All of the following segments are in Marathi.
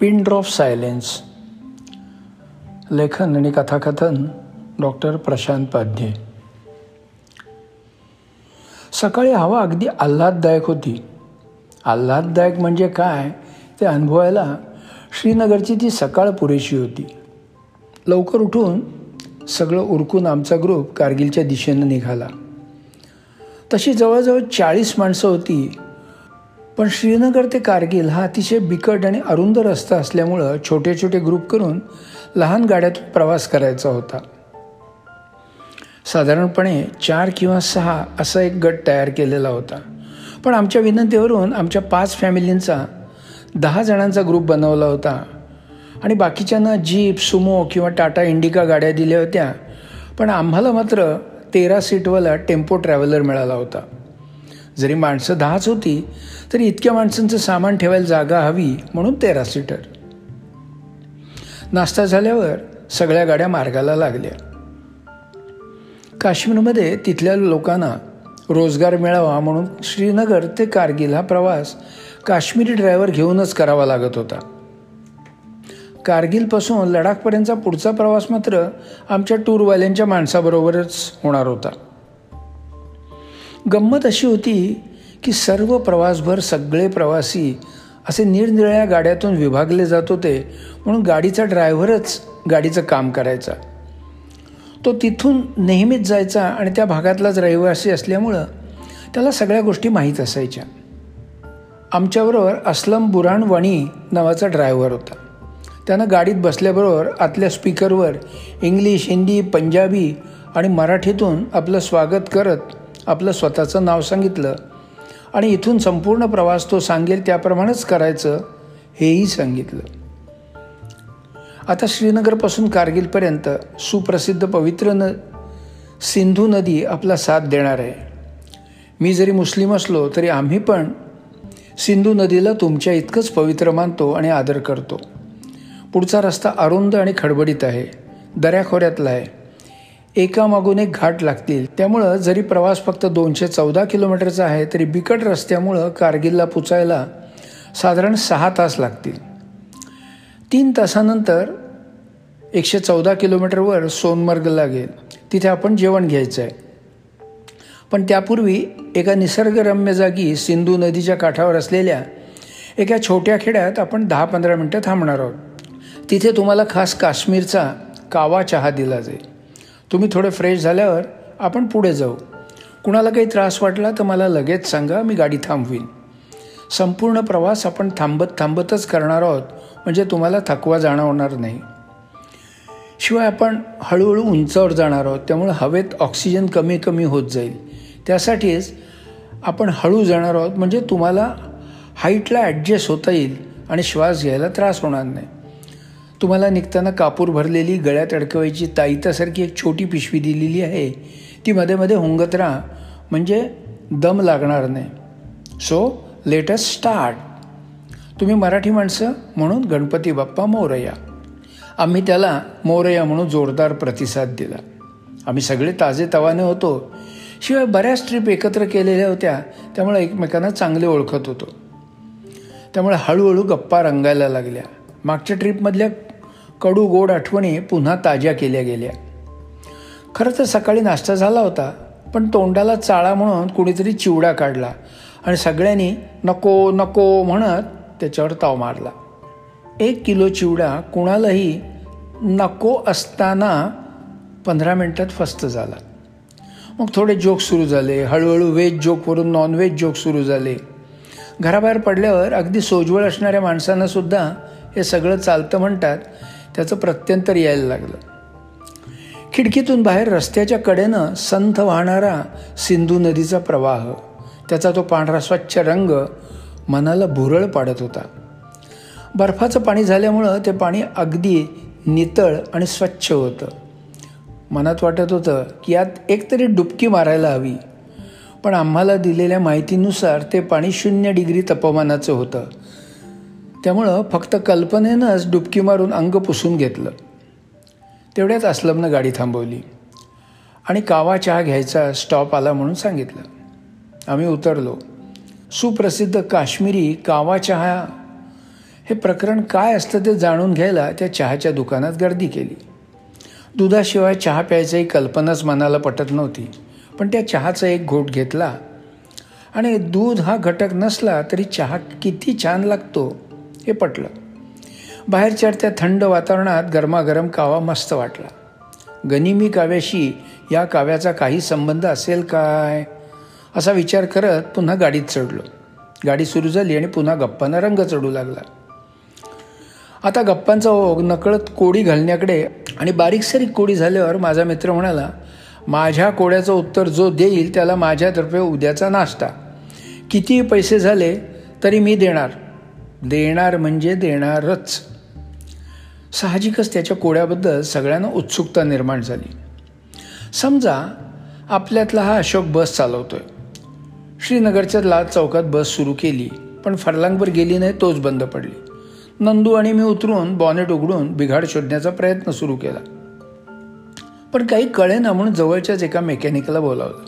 Pin drop silence. लेखन आणि कथाकथन डॉक्टर प्रशांत पाध्ये. सकाळी हवा अगदी आल्हाददायक होती. आल्हाददायक म्हणजे काय? ते अनुभवायला श्रीनगरची ती सकाळ पुरेशी होती. लवकर उठून सगळं उरकून आमचा ग्रुप कारगिलच्या दिशेनं निघाला. तशी जवळजवळ चाळीस माणसं होती. पण श्रीनगर ते कारगिल हा अतिशय बिकट आणि अरुंद रस्ता असल्यामुळं छोटे छोटे ग्रुप करून लहान गाड्यातून प्रवास करायचा होता. साधारणपणे चार किंवा सहा असा एक गट तयार केलेला होता. पण आमच्या विनंतीवरून आमच्या पाच फॅमिलींचा दहा जणांचा ग्रुप बनवला होता. आणि बाकीच्यांना जीप सुमो किंवा टाटा इंडिका गाड्या दिल्या होत्या. पण आम्हाला मात्र तेरा सीटवाला टेम्पो ट्रॅव्हलर मिळाला होता. जरी माणसं दहाच होती तरी इतक्या माणसांचं सामान ठेवायला जागा हवी म्हणून तेरा सीटर. नाश्ता झाल्यावर सगळ्या गाड्या मार्गाला लागल्या. काश्मीरमध्ये तिथल्या लोकांना रोजगार मिळावा म्हणून श्रीनगर ते कारगिल हा प्रवास काश्मीरी ड्रायव्हर घेऊनच करावा लागत होता. कारगिलपासून लडाखपर्यंतचा पुढचा प्रवास मात्र आमच्या टूरवाल्यांच्या माणसाबरोबरच होणार होता. गंमत अशी होती की सर्व प्रवासभर सगळे प्रवासी असे निरनिराळ्या गाड्यातून विभागले जात होते. म्हणून गाडीचा ड्रायव्हरच गाडीचं काम करायचा. तो तिथून नेहमीच जायचा आणि त्या भागातलाच रहिवासी असल्यामुळं त्याला सगळ्या गोष्टी माहीत असायच्या. आमच्याबरोबर असलम बुराण वणी नावाचा ड्रायव्हर होता. त्यानं गाडीत बसल्याबरोबर आतल्या स्पीकरवर इंग्लिश हिंदी पंजाबी आणि मराठीतून आपलं स्वागत करत आपलं स्वतःचं नाव सांगितलं. आणि इथून संपूर्ण प्रवास तो सांगेल त्याप्रमाणेच करायचं हेही सांगितलं. आता श्रीनगरपासून कारगिलपर्यंत सुप्रसिद्ध पवित्र न सिंधू नदी आपला साथ देणार आहे. मी जरी मुस्लिम असलो तरी आम्ही पण सिंधू नदीला तुमच्या इतकंच पवित्र मानतो आणि आदर करतो. पुढचा रस्ता अरुंद आणि खडबडीत आहे. दऱ्याखोऱ्यातला आहे. एकामागून एक घाट लागतील. त्यामुळं जरी प्रवास फक्त दोनशे चौदा किलोमीटरचा आहे तरी बिकट रस्त्यामुळं कारगिलला पुचायला साधारण सहा तास लागतील. तीन तासानंतर एकशे चौदा किलोमीटरवर सोनमर्ग लागेल. तिथे आपण जेवण घ्यायचं आहे पण त्यापूर्वी एका निसर्गरम्य जागी सिंधू नदीच्या काठावर असलेल्या एका छोट्या खेड्यात आपण दहा पंधरा मिनटं थांबणार आहोत. तिथे तुम्हाला खास काश्मीरचा कावा चहा दिला जाईल. तुम्ही थोडे फ्रेश झाल्यावर आपण पुढे जाऊ. कुणाला काही त्रास वाटला तर मला लगेच सांगा मी गाडी थांबवीन. संपूर्ण प्रवास आपण थांबत थांबतच करणार आहोत म्हणजे तुम्हाला थकवा जाणवणार नाही. शिवाय आपण हळूहळू उंचावर जाणार आहोत त्यामुळे हवेत ऑक्सिजन कमी कमी होत जाईल. त्यासाठीच आपण हळू जाणार आहोत म्हणजे तुम्हाला हाईटला ॲडजस्ट होता येईल आणि श्वास घ्यायला त्रास होणार नाही. तुम्हाला निघताना कापूर भरलेली गळ्यात अडकवायची ताईतासारखी एक छोटी पिशवी दिलेली आहे. ती मध्ये मध्ये हुंगत राहा. म्हणजे दम लागणार नाही. सो लेटस्ट स्टार्ट तुम्ही मराठी माणसं म्हणून गणपती बाप्पा मोरया. आम्ही त्याला मोरया म्हणून जोरदार प्रतिसाद दिला. आम्ही सगळे ताजे तवाने होतो. शिवाय बऱ्याच ट्रिप एकत्र केलेल्या होत्या. त्यामुळे एकमेकांना चांगले ओळखत होतो. त्यामुळे हळूहळू गप्पा रंगायला लागल्या. मागच्या ट्रिपमधल्या कडू गोड आठवणी पुन्हा ताज्या केल्या गेल्या. खरं तर सकाळी नाश्ता झाला होता पण तोंडाला चाळा म्हणून कुणीतरी चिवडा काढला आणि सगळ्यांनी नको नको म्हणत त्याच्यावर ताव मारला. एक किलो चिवडा कुणालाही नको असताना पंधरा मिनटात फस्त झाला. मग थोडे जोक सुरू झाले हळूहळू व्हेज जोकवरून नॉनव्हेज जोक सुरू झाले. घराबाहेर पडल्यावर अगदी सोजवळ असणाऱ्या माणसांनासुद्धा हे सगळं चालतं म्हणतात त्याचं प्रत्यंतर यायला लागलं. खिडकीतून बाहेर रस्त्याच्या कडेनं संथ वाहणारा सिंधू नदीचा प्रवाह त्याचा तो पांढरा स्वच्छ रंग मनाला भुरळ पाडत होता. बर्फाचं पाणी झाल्यामुळं ते पाणी अगदी नितळ आणि स्वच्छ होतं. मनात वाटत होतं की यात एकतरी डुबकी मारायला हवी. पण आम्हाला दिलेल्या माहितीनुसार ते पाणी शून्य डिग्री तापमानाचं होतं. त्यामुळं फक्त कल्पनेनंच डुबकी मारून अंग पुसून घेतलं. तेवढ्याच असलमनं गाडी थांबवली. आणि कावा चहा घ्यायचा स्टॉप आला म्हणून सांगितलं. आम्ही उतरलो. सुप्रसिद्ध काश्मीरी कावा चहा हे प्रकरण काय असतं ते जाणून घ्यायला त्या चहाच्या दुकानात गर्दी केली. दुधाशिवाय चहा प्यायचाही कल्पनाच मनाला पटत नव्हती पण त्या चहाचा एक घोट घेतला. आणि दूध हा घटक नसला तरी चहा किती छान लागतो हे पटलं. बाहेरच्या त्या थंड वातावरणात गरमागरम कावा मस्त वाटला. गनिमी काव्याशी या काव्याचा काही संबंध असेल काय? असा विचार करत पुन्हा गाडीत चढलो. गाडी सुरू झाली आणि पुन्हा गप्पांना रंग चढू लागला. आता गप्पांचा ओघ नकळत कोडी घालण्याकडे आणि बारीकसारीक कोडी झाल्यावर माझा मित्र म्हणाला माझ्या कोड्याचं उत्तर जो देईल त्याला माझ्यातर्फे उद्याचा नाश्ता. किती पैसे झाले तरी मी देणार. देणार म्हणजे देणारच. साहजिकच त्याच्या कोड्याबद्दल सगळ्यांना उत्सुकता निर्माण झाली. समजा आपल्यातला हा अशोक बस चालवतोय. श्रीनगरच्या लाल चौकात बस सुरू केली पण फरलांगवर गेली नाही तोच बंद पडली. नंदू आणि मी उतरून बॉनेट उघडून बिघाड शोधण्याचा प्रयत्न सुरू केला. पण काही कळे ना म्हणून जवळच्याच एका मेकॅनिकला बोलावलं.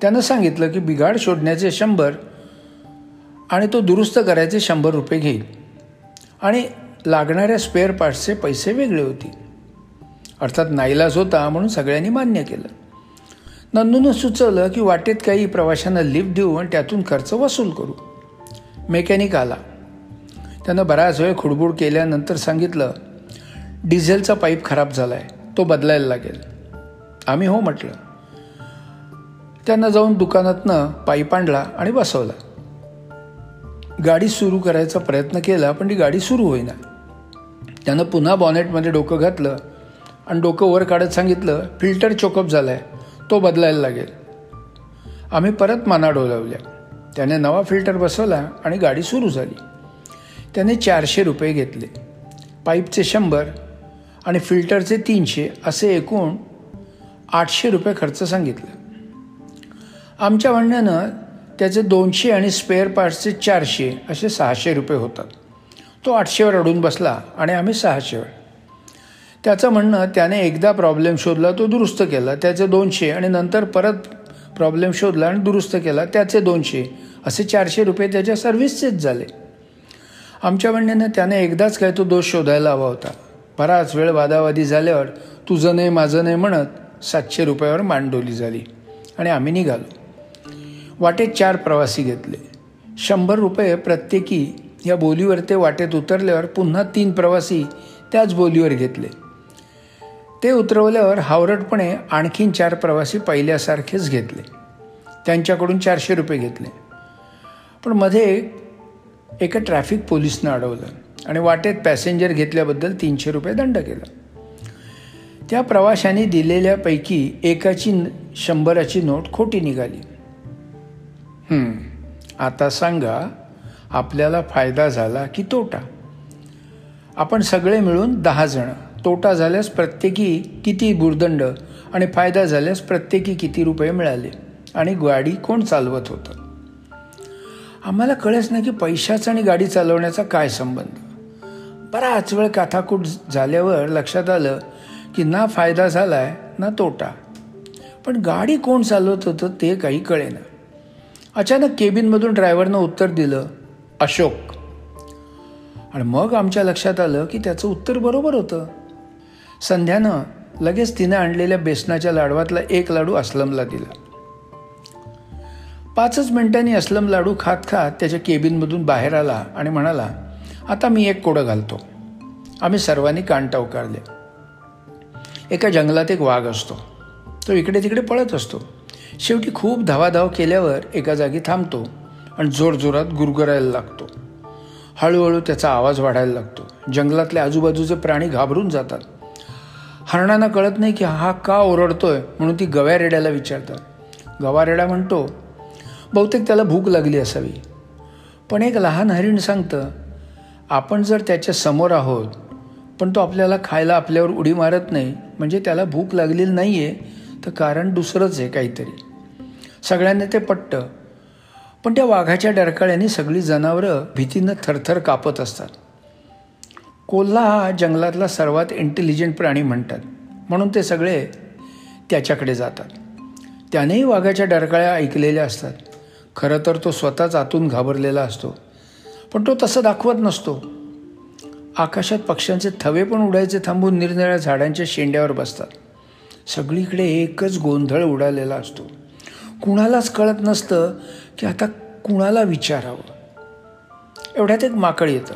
त्यानं सांगितलं की बिघाड शोधण्याचे शंभर आणि तो दुरुस्त करायचे शंभर रुपये घेईल. आणि लागणाऱ्या स्पेअर पार्ट्सचे पैसे वेगळे होतील. अर्थात नाईलाज होता म्हणून सगळ्यांनी मान्य केलं. नंदूनं सुचवलं की वाटेत काही प्रवाशांना लिफ्ट देऊ आणि त्यातून खर्च वसूल करू. मेकॅनिक आला. त्यानं बराच वेळ खुडबुड केल्यानंतर सांगितलं डिझेलचा पाईप खराब झाला आहे तो बदलायला लागेल. आम्ही हो म्हटलं. त्यांना जाऊन दुकानातनं पाईप आणला आणि बसवला. गाडी सुरू करायचा प्रयत्न केला पण ती गाडी सुरू होईना. त्यानं पुन्हा बॉनेटमध्ये डोकं घातलं आणि डोकं वर काढत सांगितलं फिल्टर चोकअप झाला आहे तो बदलायला लागेल. आम्ही परत माना डोलावल्या त्याने नवा फिल्टर बसवला आणि गाडी सुरू झाली. त्याने चारशे रुपये घेतले. पाईपचे शंभर आणि फिल्टरचे तीनशे असे एकूण आठशे रुपये खर्च सांगितलं. आमच्या म्हणण्यानं त्याचे दोनशे आणि स्पेअर पार्ट्सचे चारशे असे सहाशे रुपये होतात. तो आठशेवर अडून बसला आणि आम्ही सहाशेवर. त्याचं म्हणणं त्याने एकदा प्रॉब्लेम शोधला तो दुरुस्त केला. त्याचे दोनशे आणि नंतर परत प्रॉब्लेम शोधला आणि दुरुस्त केला. त्याचे दोनशे असे चारशे रुपये त्याच्या सर्व्हिसचेच झाले. आमच्या म्हणण्यानं त्याने एकदाच काय तो दोष शोधायला हवा होता. बराच वेळ वादावादी झाल्यावर तुझं नाही माझं नाही म्हणत सातशे रुपयावर मांडोली झाली आणि आम्ही निघालो. वाटेत चार प्रवासी घेतले. शंभर रुपये प्रत्येकी या बोलीवर ते वाटेत उतरल्यावर पुन्हा तीन प्रवासी त्याच बोलीवर घेतले. ते उतरवल्यावर हावरटपणे आणखीन चार प्रवासी पहिल्यासारखेच घेतले. त्यांच्याकडून चारशे रुपये घेतले. पण मध्ये एका ट्रॅफिक पोलिसनं अडवलं आणि वाटेत पॅसेंजर घेतल्याबद्दल तीनशे रुपये दंड केला. त्या प्रवाशांनी दिलेल्यापैकी एकाची शंभराची नोट खोटी निघाली. आता सांगा आपल्याला फायदा झाला की तोटा? आपण सगळे मिळून दहा जण. तोटा झाल्यास प्रत्येकी किती भुर्दंड आणि फायदा झाल्यास प्रत्येकी किती रुपये मिळाले? आणि गाडी कोण चालवत होतं? आम्हाला कळेच नाही की पैशाचा आणि गाडी चालवण्याचा काय संबंध. बराच वेळ काथाकूट झाल्यावर लक्षात आलं की ना फायदा झाला आहे ना तोटा. पण गाडी कोण चालवत होतं ते काही कळेना. अचानक केबिनमधून ड्रायव्हरनं उत्तर दिलं अशोक. आणि मग आमच्या लक्षात आलं की त्याचं उत्तर बरोबर होतं. संध्यानं लगेच तिनं आणलेल्या बेसनाच्या लाडवातला एक लाडू असलमला दिला. पाचच मिनिटांनी असलम लाडू खात खात त्याच्या केबिनमधून बाहेर आला आणि म्हणाला आता मी एक कोडं घालतो. आम्ही सर्वांनी कान टावकारले एका जंगलात एक वाघ असतो. तो इकडे तिकडे पळत असतो. शेवटी खूप धावाधाव केल्यावर एका जागी थांबतो आणि जोरजोरात गुरगुरायला लागतो. हळूहळू त्याचा आवाज वाढायला लागतो. जंगलातले आजूबाजूचे प्राणी घाबरून जातात. हरणांना कळत नाही की हा का ओरडतोय म्हणून ती गव्यारेड्याला विचारतात. गवारेडा म्हणतो बहुतेक त्याला भूक लागली असावी. पण एक लहान हरिण सांगतं आपण जर त्याच्यासमोर आहोत पण तो आपल्याला खायला आपल्यावर उडी मारत नाही म्हणजे त्याला भूक लागलेली नाही आहे तर कारण दुसरंच आहे काहीतरी. सगळ्यांना ते पटतं पण त्या वाघाच्या डरकाळ्याने सगळी जनावरं भीतीनं थरथर कापत असतात. कोल्हा हा जंगलातला सर्वात इंटेलिजंट प्राणी म्हणतात. म्हणून ते सगळे त्याच्याकडे जातात. त्यानेही वाघाच्या डरकाळ्या ऐकलेल्या असतात. खरं तर तो स्वतःच आतून घाबरलेला असतो. पण तो तसं दाखवत नसतो. आकाशात पक्ष्यांचे थवे पण उडायचे थांबून निरनिळ्या झाडांच्या शेंड्यावर बसतात. सगळीकडे एकच गोंधळ उडालेला असतो. कुणालाच कळत नसतं की आता कुणाला विचारावं. एवढ्यात एक माकड येतं.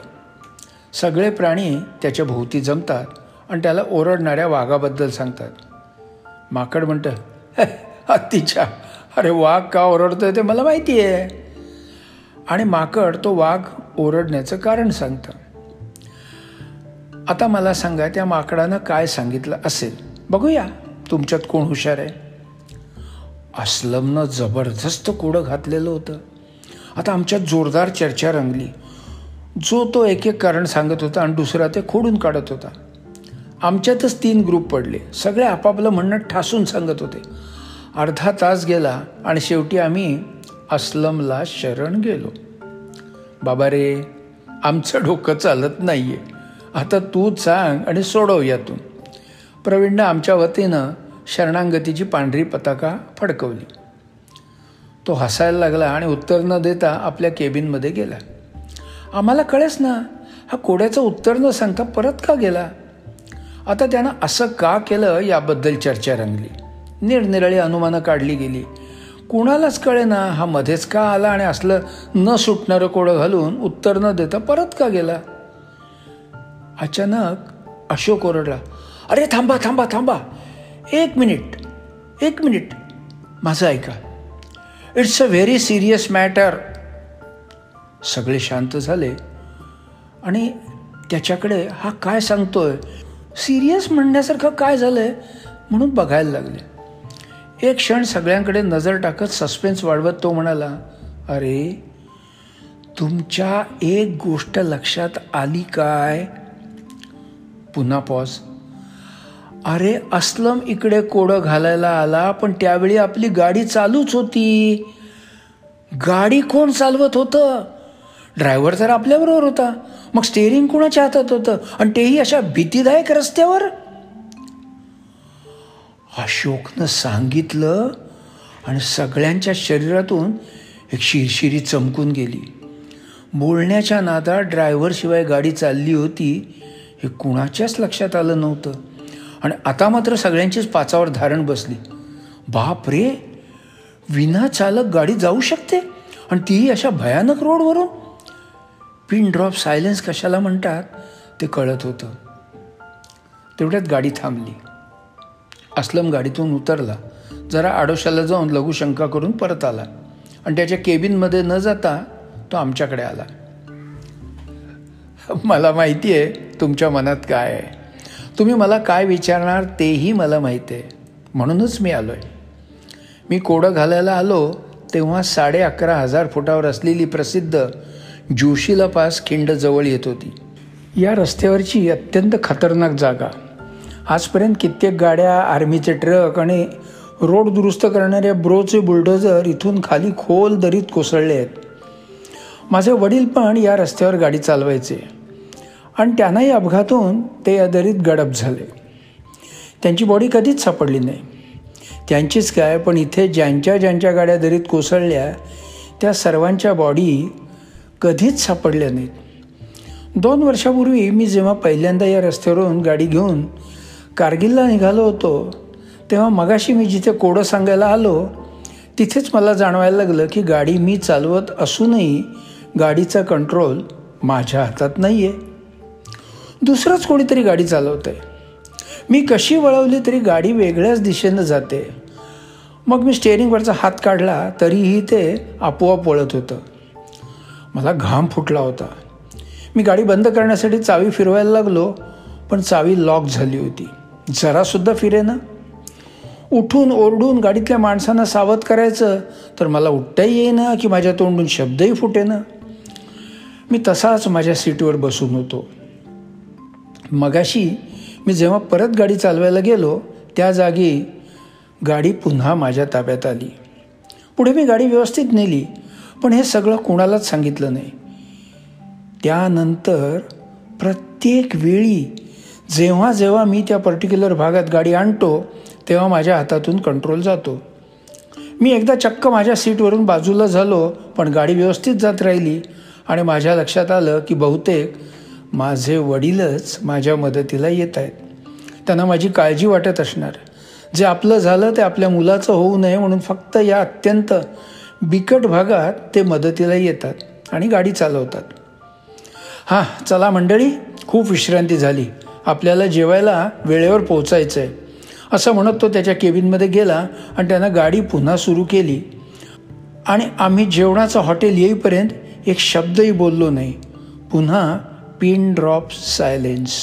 सगळे प्राणी त्याच्या भोवती जमतात आणि त्याला ओरडणाऱ्या वाघाबद्दल सांगतात. माकड म्हणतं हत्तीच्या अरे वाघ का ओरडतोय ते मला माहिती आहे. आणि माकड तो वाघ ओरडण्याचं कारण सांगतं. आता मला सांगा त्या माकडानं काय सांगितलं असेल. बघूया तुमच्यात कोण हुशार आहे. असलमनं जबरदस्त कोडं घातलेलं होतं. आता आमच्यात जोरदार चर्चा रंगली. जो तो एक एक कारण सांगत होता आणि दुसरा ते खोडून काढत होता. आमच्यातच तीन ग्रुप पडले. सगळे आपापलं म्हणणं ठासून सांगत होते. अर्धा तास गेला आणि शेवटी आम्ही असलमला शरण गेलो. बाबा रे आमचं डोकं चालत नाही आहे आता तू सांग आणि सोडव यातून. प्रवीणनं आमच्या वतीनं शरणांगतीची पांढरी पताका फडकवली. तो हसायला लागला आणि उत्तर न देता आपल्या केबिनमध्ये गेला. आम्हाला कळेच ना हा कोड्याचं उत्तर न सांगता परत का गेला? आता त्यानं असं का केलं याबद्दल चर्चा रंगली. निरनिराळी अनुमानं काढली गेली. कुणालाच कळे ना हा मध्येच का आला आणि असलं न सुटणारं कोडं घालून उत्तर न देता परत का गेला? अचानक अशोक ओरडला. अरे थांबा थांबा थांबा. एक मिनिट एक मिनिट. माझं ऐका. It's a very serious matter सगळे शांत झाले. आणि त्याच्याकडे हा काय सांगतोय? सिरियस म्हणण्यासारखं काय झालं आहे म्हणून बघायला लागले. एक क्षण सगळ्यांकडे नजर टाकत सस्पेन्स वाढवत तो म्हणाला अरे तुमच्या एक गोष्ट लक्षात आली काय? पुन्हा पॉज अरे असलम इकडे कोडं घालायला आला पण त्यावेळी आपली गाडी चालूच होती. गाडी कोण चालवत होतं? ड्रायव्हर तर आपल्याबरोबर होता. मग स्टेअरिंग कोणाच्या हातात होतं? आणि तेही अशा भीतीदायक रस्त्यावर? अशोकनं सांगितलं आणि सगळ्यांच्या शरीरातून एक शिरशिरी चमकून गेली. बोलण्याच्या नादात ड्रायव्हरशिवाय गाडी चालली होती हे कुणाच्याच लक्षात आलं नव्हतं. आणि आता मात्र सगळ्यांचीच पाचावर धारण बसली. बाप रे विना चालक गाडी जाऊ शकते? आणि तीही अशा भयानक रोडवरून? पिन ड्रॉप सायलेन्स कशाला म्हणतात? ते कळत होतं. तेवढ्यात गाडी थांबली. असलम गाडीतून उतरला. जरा आडोशाला जाऊन लघुशंका करून परत आला. आणि त्याच्या केबिनमध्ये न जाता तो आमच्याकडे आला. मला माहिती आहे तुमच्या मनात काय आहे. तुम्ही मला काय विचारणार तेही मला माहिती आहे. म्हणूनच मी आलो आहे मी कोडं घालायला आलो तेव्हा साडे अकरा हजार फुटावर असलेली प्रसिद्ध जोशीला पास खिंड जवळ येत होती. या रस्त्यावरची अत्यंत खतरनाक जागा. आजपर्यंत कित्येक गाड्या आर्मीचे ट्रक आणि रोड दुरुस्त करणाऱ्या ब्रोचे बुलडोजर इथून खाली खोल दरीत कोसळले आहेत. माझे वडील पण या रस्त्यावर गाडी चालवायचे. आणि त्यांनाही अपघातून ते या दरीत गडप झाले. त्यांची बॉडी कधीच सापडली नाही. त्यांचीच काय पण इथे ज्यांच्या ज्यांच्या गाड्या दरीत कोसळल्या त्या सर्वांच्या बॉडी कधीच सापडल्या नाहीत. दोन वर्षापूर्वी मी जेव्हा पहिल्यांदा या रस्त्यावरून गाडी घेऊन कारगिलला निघालो होतो तेव्हा मगाशी मी जिथे कोडं सांगायला आलो तिथेच मला जाणवायला लागलं की गाडी मी चालवत असूनही गाडीचा कंट्रोल माझ्या हातात नाही आहे दुसरंच कोणीतरी गाडी चालवतं आहे मी कशी वळवली तरी गाडी वेगळ्याच दिशेनं जाते. मग मी स्टेअरिंगवरचा हात काढला तरीही ते आपोआप वळत होतं. मला घाम फुटला होता. मी गाडी बंद करण्यासाठी चावी फिरवायला लागलो पण चावी लॉक झाली होती. जरासुद्धा फिरेना उठून ओरडून गाडीतल्या माणसांना सावध करायचं तर मला उठताही येईना की माझ्या तोंडून शब्दही फुटेना. मी तसाच माझ्या सीटवर बसून होतो. मगाशी मी जेव्हा परत गाडी चालवायला गेलो त्या जागी गाडी पुन्हा माझ्या ताब्यात आली. पुढे मी गाडी व्यवस्थित नेली पण हे सगळं कुणालाच सांगितलं नाही. त्यानंतर प्रत्येक वेळी जेव्हा जेव्हा मी त्या पर्टिक्युलर भागात गाडी आणतो तेव्हा माझ्या हातातून कंट्रोल जातो. मी एकदा चक्क माझ्या सीटवरून बाजूला झालो पण गाडी व्यवस्थित जात राहिली आणि माझ्या लक्षात आलं की बहुतेक माझे वडीलच माझ्या मदतीला येत आहेत. त्यांना माझी काळजी वाटत असणार. जे आपलं झालं ते आपल्या मुलाचं होऊ नये म्हणून फक्त या अत्यंत बिकट भागात ते मदतीला येतात आणि गाडी चालवतात. हां चला मंडळी खूप विश्रांती झाली. आपल्याला जेवायला वेळेवर पोचायचं आहे असं म्हणत तो त्याच्या केबिनमध्ये गेला आणि त्यानं गाडी पुन्हा सुरू केली. आणि आम्ही जेवणाचं हॉटेल येईपर्यंत एक शब्दही बोललो नाही. पुन्हा पिन ड्रॉप सायलेन्स